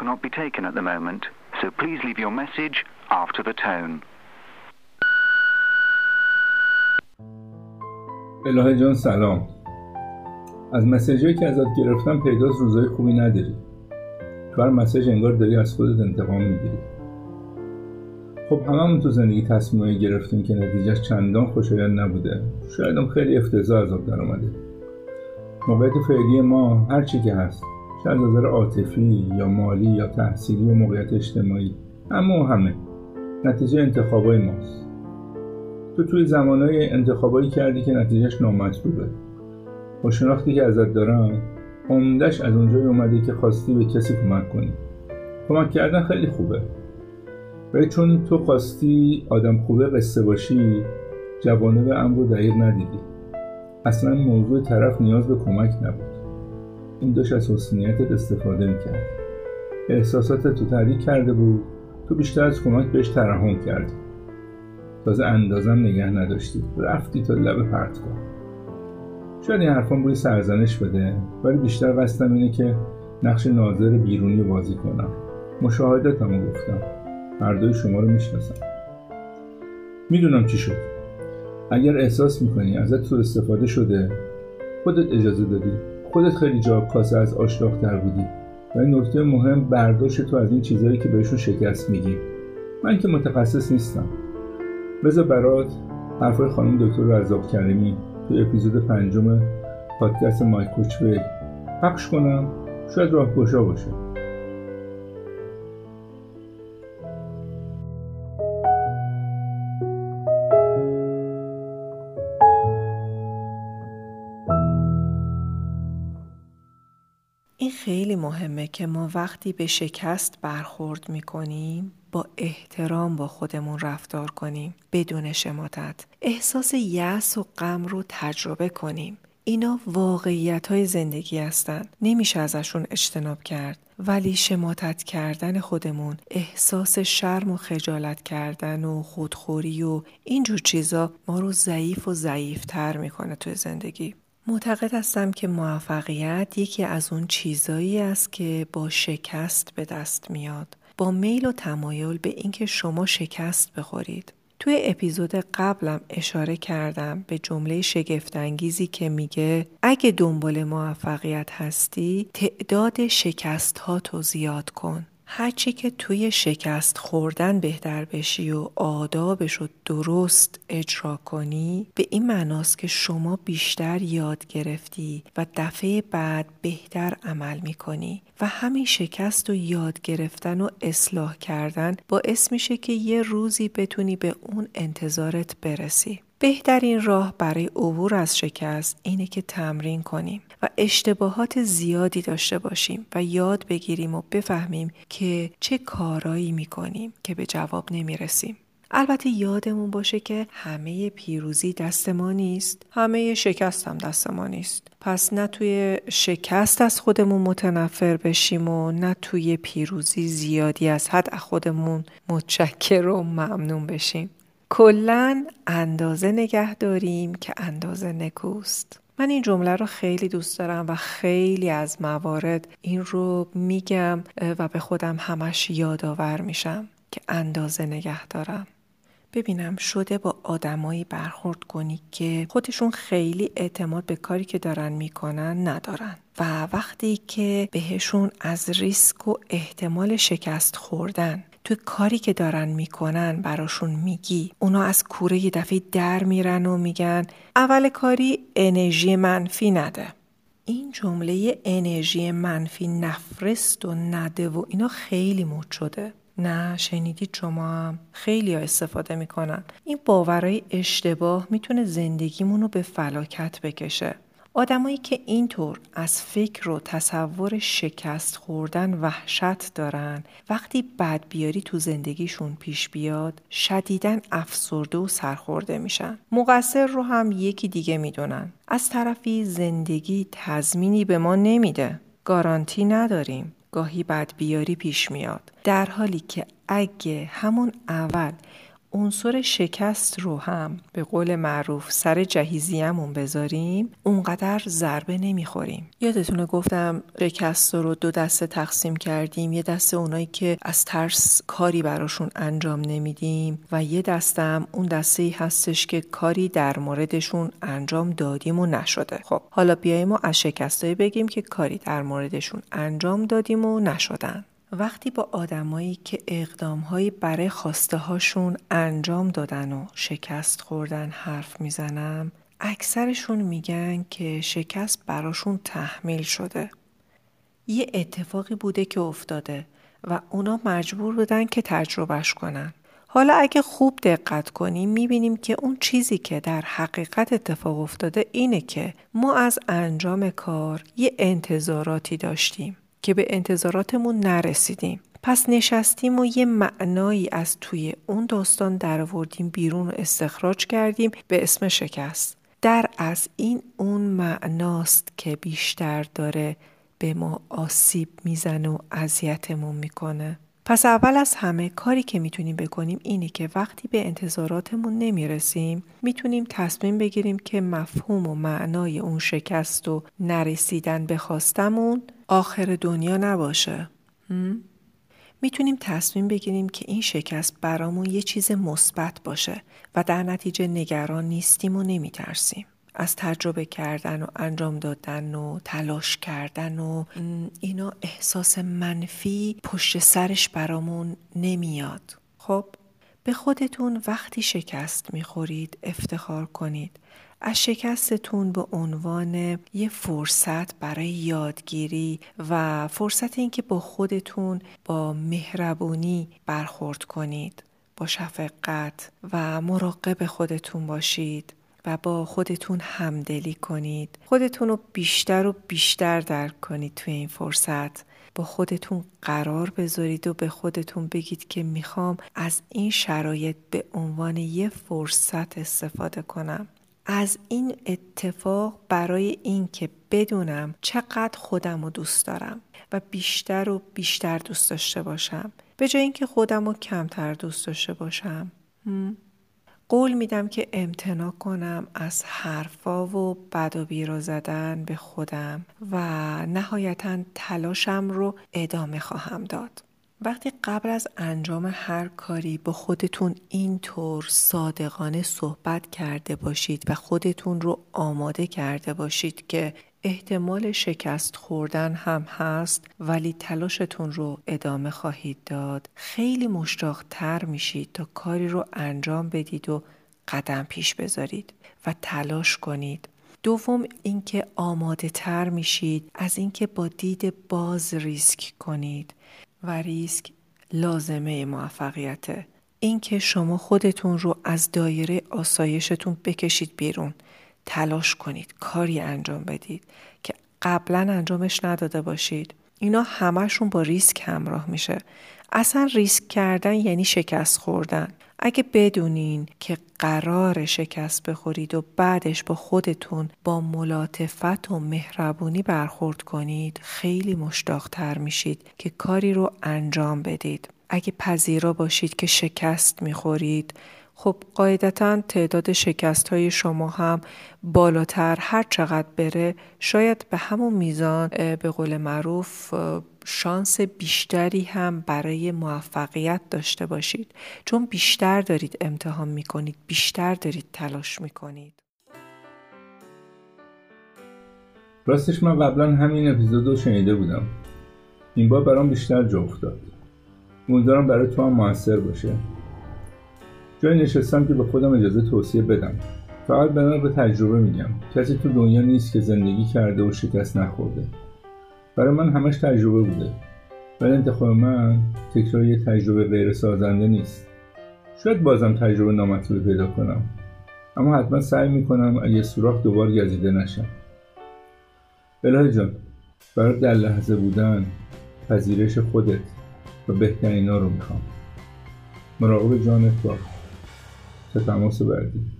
cannot be taken at the moment, so please leave your message after the tone. الهه جان سلام. از مسیجی که ازت گرفتم پیداست روزای خوبی نداری. تو هر مسیج انگار داری از خودت انتقام می‌گیری. خب هممون تو زندگی تصمیمایی گرفتیم که نتیجهش چندان خوشایند نبوده. شاید هم خیلی افتضاح از آب در اومده موقعیت فعلی ما هر چی که هست. چه از نظر عاطفی یا مالی یا تحصیلی و موقعیت اجتماعی. اما همه. نتیجه انتخابای ماست. تو توی زمانهای انتخابایی کردی که نتیجهش نامطلوبه. با شناختی که ازت دارم عمدش از اونجایی اومده که خواستی به کسی کمک کنی. کمک کردن خیلی خوبه. ولی چون تو خواستی آدم خوبه قصه باشی جوانب امر رو دقیق ندیدی. اصلا موضوع طرف نیاز به کمک نبود. این داشت از حسنیتت استفاده می‌کرد. احساسات تو تحریک کرده بود. تو بیشتر از کمک بهش ترحم کردی تازه اندازم نگه نداشتی. رفتی تا لب پرت کن. شاید این حرفان بوی سرزنش بده ولی بیشتر قصدم اینه که نقش ناظر بیرونی بازی کنم. مشاهدتمو گفتم. هر دوی شما رو می‌شناسم. می‌دونم چی شد. اگر احساس می‌کنی ازت سوء استفاده شده خودت اجازه دادی. خودت خیلی جا کاسه از آشلاق در بودی. و این نکته مهم برداشت تو از این چیزهایی که بهشون شکست میگی من که متخصص نیستم. بذار برات حرفای خانم دکتر رزاق کریمی تو اپیزود پنجم پادکست مایکروچوی پخش کنم. شاید راه باشه. که ما وقتی به شکست برخورد می‌کنیم با احترام با خودمون رفتار کنیم بدون شماتت. احساس یأس و غم رو تجربه کنیم. اینا واقعیت های زندگی هستن. نمیشه ازشون اجتناب کرد. ولی شماتت کردن خودمون احساس شرم و خجالت کردن و خودخوری و اینجور چیزا ما رو ضعیف و ضعیفتر می‌کنه توی زندگی. معتقد هستم که موفقیت یکی از اون چیزایی است که با شکست به دست میاد. با میل و تمایل به اینکه شما شکست بخورید. توی اپیزود قبلم اشاره کردم به جمله شگفتانگیزی که میگه اگه دنبال موفقیت هستی تعداد شکست ها تو زیاد کن. هرچی که توی شکست خوردن بهتر بشی و آدابش رو درست اجرا کنی به این معناست که شما بیشتر یاد گرفتی و دفعه بعد بهتر عمل می‌کنی و همین شکست و یاد گرفتن و اصلاح کردن باعث میشه که یه روزی بتونی به اون انتظارت برسی. بهترین راه برای عبور از شکست اینه که تمرین کنیم و اشتباهات زیادی داشته باشیم و یاد بگیریم و بفهمیم که چه کارایی می‌کنیم که به جواب نمی‌رسیم. البته یادمون باشه که همه پیروزی دست ما نیست. همه شکست هم دست ما نیست. پس نه توی شکست از خودمون متنفر بشیم و نه توی پیروزی زیادی از حد خودمون متشکر و ممنون بشیم. کلا اندازه نگه داریم که اندازه نکوست. من این جمله رو خیلی دوست دارم و خیلی از موارد این رو میگم و به خودم همش یادآور میشم که اندازه نگه دارم. ببینم شده با آدمایی برخورد کنی که خودشون خیلی اعتماد به کاری که دارن می‌کنن ندارن. و وقتی که بهشون از ریسک و احتمال شکست خوردن تو کاری که دارن می‌کنن براشون میگی. اونا از کوره یه دفعه در میرن و میگن اول کاری انرژی منفی نده. این جمله انرژی منفی نفرست و نده و اینا خیلی مد شده. نه شنیدید شما؟ هم خیلی ها استفاده می‌کنن. این باورای اشتباه می‌تونه زندگیمون رو به فلاکت بکشه. آدمایی که اینطور از فکر و تصور شکست خوردن وحشت دارن وقتی بد بیاری تو زندگیشون پیش بیاد شدیدن افسرده و سرخورده میشن. مقصر رو هم یکی دیگه می‌دونن. از طرفی زندگی تضمینی به ما نمیده. گارانتی نداریم. گاهی بد بیاری پیش میاد. در حالی که اگه همون اول عنصر شکست رو هم به قول معروف سر جهیزیمون بذاریم اونقدر ضربه نمی‌خوریم. یادتونه گفتم شکست رو دو دسته تقسیم کردیم یه دسته اونایی که از ترس کاری براشون انجام نمیدیم و یه دسته هم اون دسته ای هستش که کاری در موردشون انجام دادیم و نشده. خب حالا بیاییم ما از شکستایی بگیم که کاری در موردشون انجام دادیم و نشدن. وقتی با آدمایی که اقدامهایی برای خواسته هاشون انجام دادن و شکست خوردن حرف می‌زنم اکثرشون میگن که شکست براشون تحمیل شده. یه اتفاقی بوده که افتاده و اونا مجبور بودن که تجربهش کنن. حالا اگه خوب دقت کنیم می‌بینیم که اون چیزی که در حقیقت اتفاق افتاده اینه که ما از انجام کار یه انتظاراتی داشتیم. که به انتظاراتمون نرسیدیم. پس نشستیم و یه معنایی از توی اون داستان درآوردیم بیرون و استخراج کردیم به اسم شکست. در از این اون معناست که بیشتر داره به ما آسیب می‌زنه و اذیتمون می‌کنه. پس اول از همه کاری که می‌تونیم بکنیم اینه که وقتی به انتظاراتمون نمی‌رسیم می‌تونیم تصمیم بگیریم که مفهوم و معنای اون شکست و نرسیدن به خواستمون آخر دنیا نباشه. می‌تونیم تصمیم بگیریم که این شکست برامون یه چیز مثبت باشه و در نتیجه نگران نیستیم و نمیترسیم. از تجربه کردن و انجام دادن و تلاش کردن و اینا احساس منفی پشت سرش برامون نمیاد. خب به خودتون وقتی شکست می‌خورید افتخار کنید. از شکستتون به عنوان یه فرصت برای یادگیری و فرصت اینکه با خودتون با مهربونی برخورد کنید با شفقت و مراقب خودتون باشید و با خودتون همدلی کنید. خودتون رو بیشتر و بیشتر درک کنید توی این فرصت. با خودتون قرار بذارید و به خودتون بگید که می‌خوام از این شرایط به عنوان یه فرصت استفاده کنم. از این اتفاق برای اینکه بدونم چقدر خودم رو دوست دارم و بیشتر و بیشتر دوست داشته باشم. به جای اینکه خودم رو کمتر دوست داشته باشم. قول میدم که امتنا کنم از حرفا و بد و بیرا زدن به خودم و نهایتا تلاشم رو ادامه خواهم داد. وقتی قبل از انجام هر کاری با خودتون اینطور صادقانه صحبت کرده باشید و خودتون رو آماده کرده باشید که احتمال شکست خوردن هم هست ولی تلاشتون رو ادامه خواهید داد. خیلی مشتاق تر میشید تا کاری رو انجام بدید و قدم پیش بذارید و تلاش کنید. دوم اینکه آماده تر میشید. از اینکه با دید باز ریسک کنید. و ریسک لازمه موفقیته. اینکه شما خودتون رو از دایره آسایشتون بکشید بیرون. تلاش کنید کاری انجام بدید که قبلا انجامش نداده باشید. اینا همشون با ریسک همراه میشه. اصلا ریسک کردن یعنی شکست خوردن. اگه بدونین که قرار شکست بخورید و بعدش با خودتون با ملاتفت و مهربونی برخورد کنید خیلی مشتاقتر میشید که کاری رو انجام بدید. اگه پذیرا باشید که شکست می‌خورید خب قاعدتا تعداد شکست های شما هم بالاتر هر چقدر بره شاید به همون میزان به قول معروف شانس بیشتری هم برای موفقیت داشته باشید. چون بیشتر دارید امتحان می‌کنید بیشتر دارید تلاش می‌کنید. راستش من قبلا همین اپیزود رو شنیده بودم. این بار برام بیشتر جا افتاد. امیدوارم برای تو هم موثر باشه. جایی نشستم که به خودم اجازه توصیه بدم. فقط به به تجربه میگم. کسی تو دنیا نیست که زندگی کرده و شکست نخورده. برای من همش تجربه بوده. ولی انتخاب من تکرار یه تجربه غیر سازنده نیست. شاید بازم تجربه نامطلوبی پیدا کنم. اما حتما سعی می‌کنم اگه سوراخ دوبار گزیده نشم. الهی جان برای در لحظه بودن پذیرش خودت و بهترین ها رو می‌خوام. مراقب جانت باش. Você tá muito.